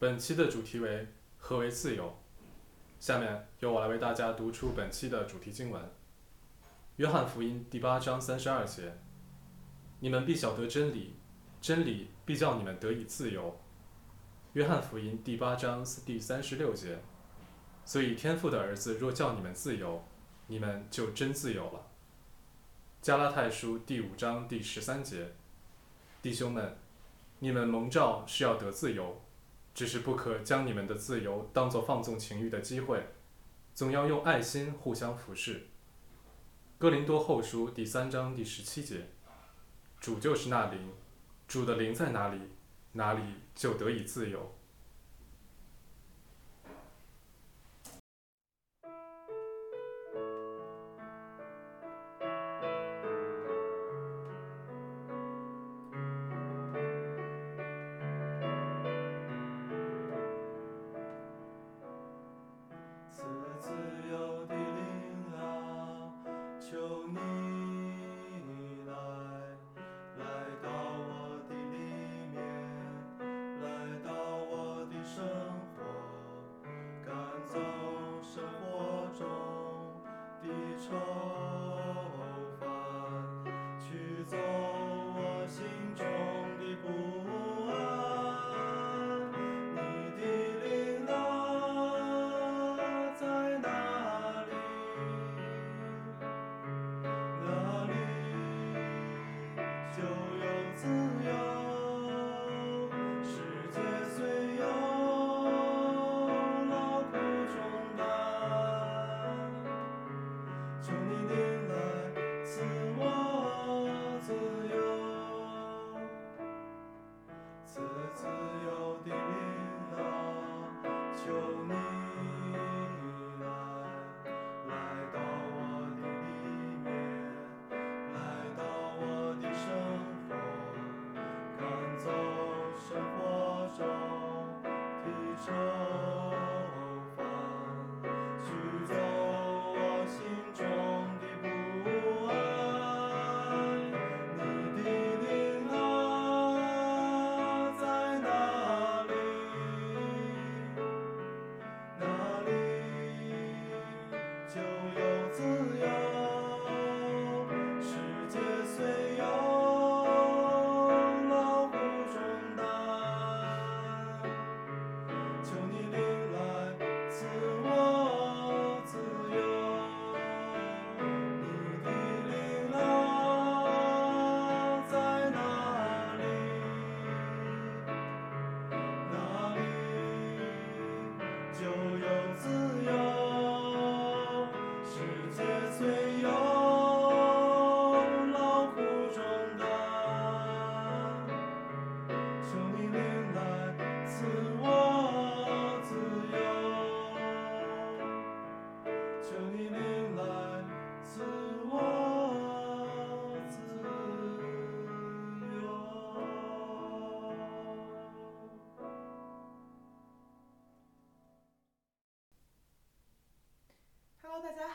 本期的主题为何为自由？下面由我来为大家读出本期的主题经文：约翰福音第八章三十二节：你们必晓得真理，真理必叫你们得以自由。约翰福音第八章第三十六节：所以天父的儿子若叫你们自由，你们就真自由了。加拉太书第五章第十三节：弟兄们，你们蒙召是要得自由。只是不可将你们的自由当作放纵情欲的机会，总要用爱心互相服侍。哥林多后书第三章第十七节，主就是那灵，主的灵在哪里，哪里就得以自由。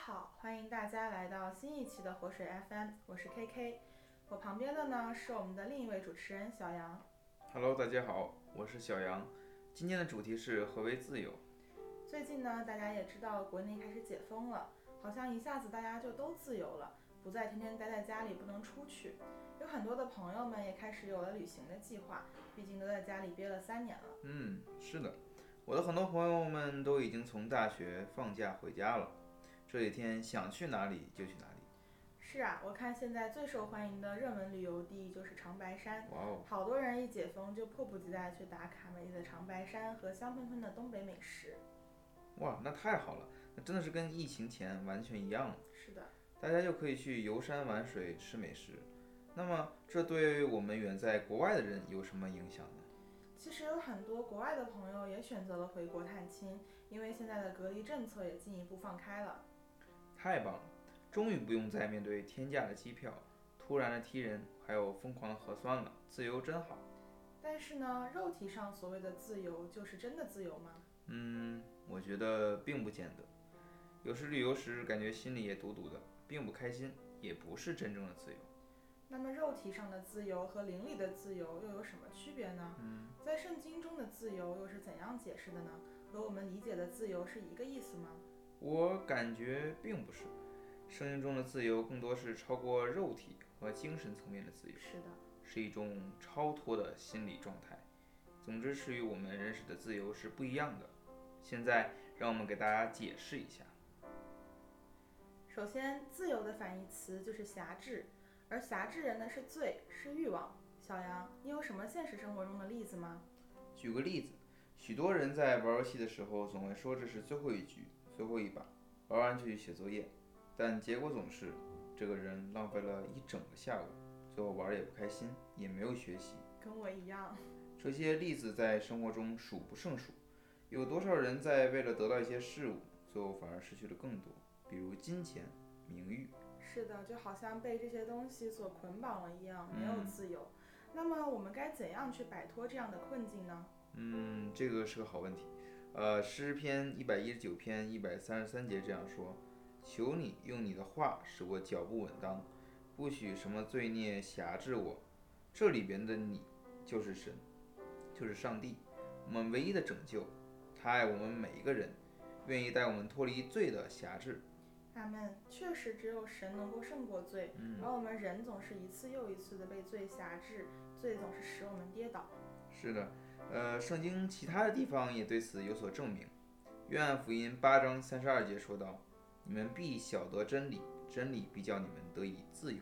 好，欢迎大家来到新一期的活水 FM，我是 KK，我旁边的呢是我们的另一位主持人小杨。Hello，大家好，我是小杨，今天的主题是何为自由。最近呢，大家也知道国内开始解封了，好像一下子大家就都自由了，不再天天待在家里不能出去。有很多的朋友们也开始有了旅行的计划，毕竟都在家里憋了三年了。嗯，是的，我的很多朋友们都已经从大学放假回家了。这几天想去哪里就去哪里。是啊，我看现在最受欢迎的热门旅游地就是长白山。哇哦！好多人一解封就迫不及待去打卡美丽的长白山和香喷喷的东北美食。哇，那太好了，那真的是跟疫情前完全一样了。是的，大家就可以去游山玩水吃美食。那么，这对我们远在国外的人有什么影响呢？其实有很多国外的朋友也选择了回国探亲，因为现在的隔离政策也进一步放开了。太棒了，终于不用再面对天价的机票、突然的踢人，还有疯狂的核酸了，自由真好。但是呢，肉体上所谓的自由，就是真的自由吗？嗯，我觉得并不见得。有时旅游时感觉心里也堵堵的，并不开心，也不是真正的自由。那么肉体上的自由和灵里的自由又有什么区别呢？嗯，在圣经中的自由又是怎样解释的呢？和我们理解的自由是一个意思吗？我感觉并不是。声音中的自由更多是超过肉体和精神层面的自由，是的，是一种超脱的心理状态。总之是与我们认识的自由是不一样的。现在让我们给大家解释一下。首先，自由的反义词就是辖制，而辖制人呢是罪，是欲望。小杨，你有什么现实生活中的例子吗？举个例子，许多人在玩游戏的时候总会说这是最后一局、最后一把，玩完就去写作业，但结果总是这个人浪费了一整个下午，最后玩也不开心，也没有学习。跟我一样。这些例子在生活中数不胜数，有多少人在为了得到一些事物，最后反而失去了更多，比如金钱、名誉。是的，就好像被这些东西所捆绑了一样，没有嗯自由。那么我们该怎样去摆脱这样的困境呢？嗯，这个是个好问题。呃，诗篇一百一十九篇一百三十三节这样说：“求你用你的话使我脚步稳当，不许什么罪孽辖制我。”这里边的你就是神，就是上帝，我们唯一的拯救。他爱我们每一个人，愿意带我们脱离罪的辖制。阿门。确实，只有神能够胜过罪，嗯而我们人总是一次又一次的被罪辖制，罪总是使我们跌倒。是的，呃，圣经其他的地方也对此有所证明。约翰福音八章三十二节说道：“你们必晓得真理，真理必叫你们得以自由。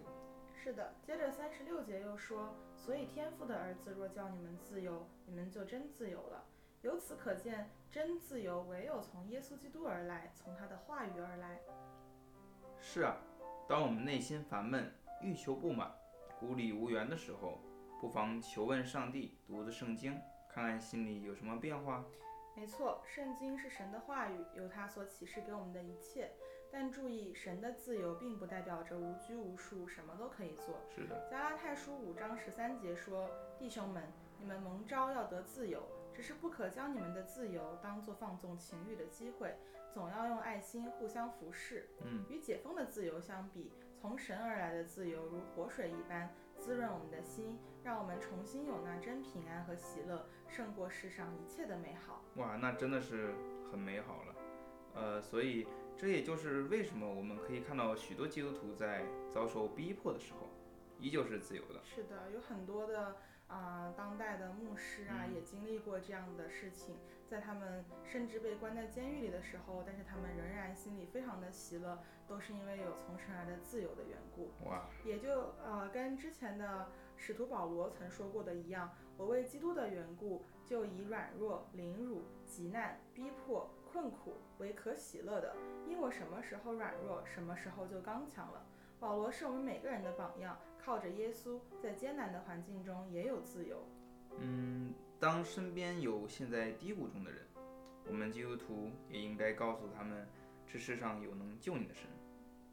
是的，接着三十六节又说，所以天父的儿子若叫你们自由，你们就真自由了。由此可见，真自由唯有从耶稣基督而来，从他的话语而来。”是啊，当我们内心烦闷、欲求不满、孤立无援的时候，不妨求问上帝，读读圣经，看看心里有什么变化。没错，圣经是神的话语，有他所启示给我们的一切。但注意，神的自由并不代表着无拘无束，什么都可以做。是的，加拉太书五章十三节说：“弟兄们，你们蒙召要得自由，只是不可将你们的自由当作放纵情欲的机会，总要用爱心互相服侍。”嗯，与解封的自由相比，从神而来的自由如活水一般滋润我们的心，让我们重新有那真平安和喜乐，胜过世上一切的美好。哇，那真的是很美好了。呃，所以这也就是为什么我们可以看到许多基督徒在遭受逼迫的时候，依旧是自由的。是的，有很多的啊、当代的牧师啊，嗯也经历过这样的事情，在他们甚至被关在监狱里的时候，但是他们仍然心里非常的喜乐，都是因为有从神而来的自由的缘故。哇，也就呃跟之前的使徒保罗曾说过的一样，我为基督的缘故，就以软弱、凌辱、极难、逼迫、困苦为可喜乐的，因我什么时候软弱，什么时候就刚强了。保罗是我们每个人的榜样，靠着耶稣，在艰难的环境中也有自由。嗯，当身边有陷在低谷中的人，我们基督徒也应该告诉他们，这世上有能救你的神，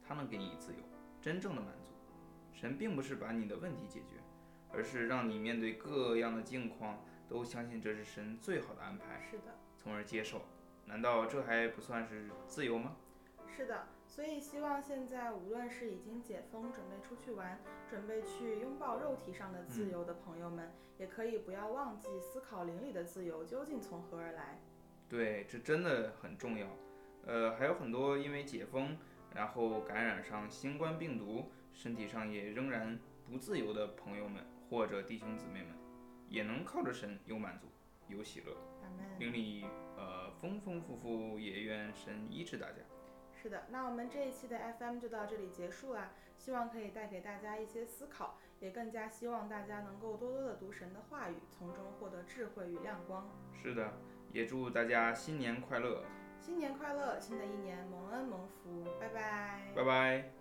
他能给你自由，真正的满足。神并不是把你的问题解决，而是让你面对各样的境况都相信这是神最好的安排，是的，从而接受。难道这还不算是自由吗？是的，所以希望现在无论是已经解封，准备出去玩，准备去拥抱肉体上的自由的朋友们，也可以不要忘记思考灵里的自由究竟从何而来。对，这真的很重要。呃，还有很多因为解封，然后感染上新冠病毒，身体上也仍然不自由的朋友们或者弟兄姊妹们，也能靠着神有满足，有喜乐。灵里呃丰丰富富，也愿神医治大家。是的，那我们这一期的 FM 就到这里结束啦。希望可以带给大家一些思考，也更加希望大家能够多多的读神的话语，从中获得智慧与亮光。是的，也祝大家新年快乐，新年快乐，新的一年蒙恩蒙福，拜拜。拜拜。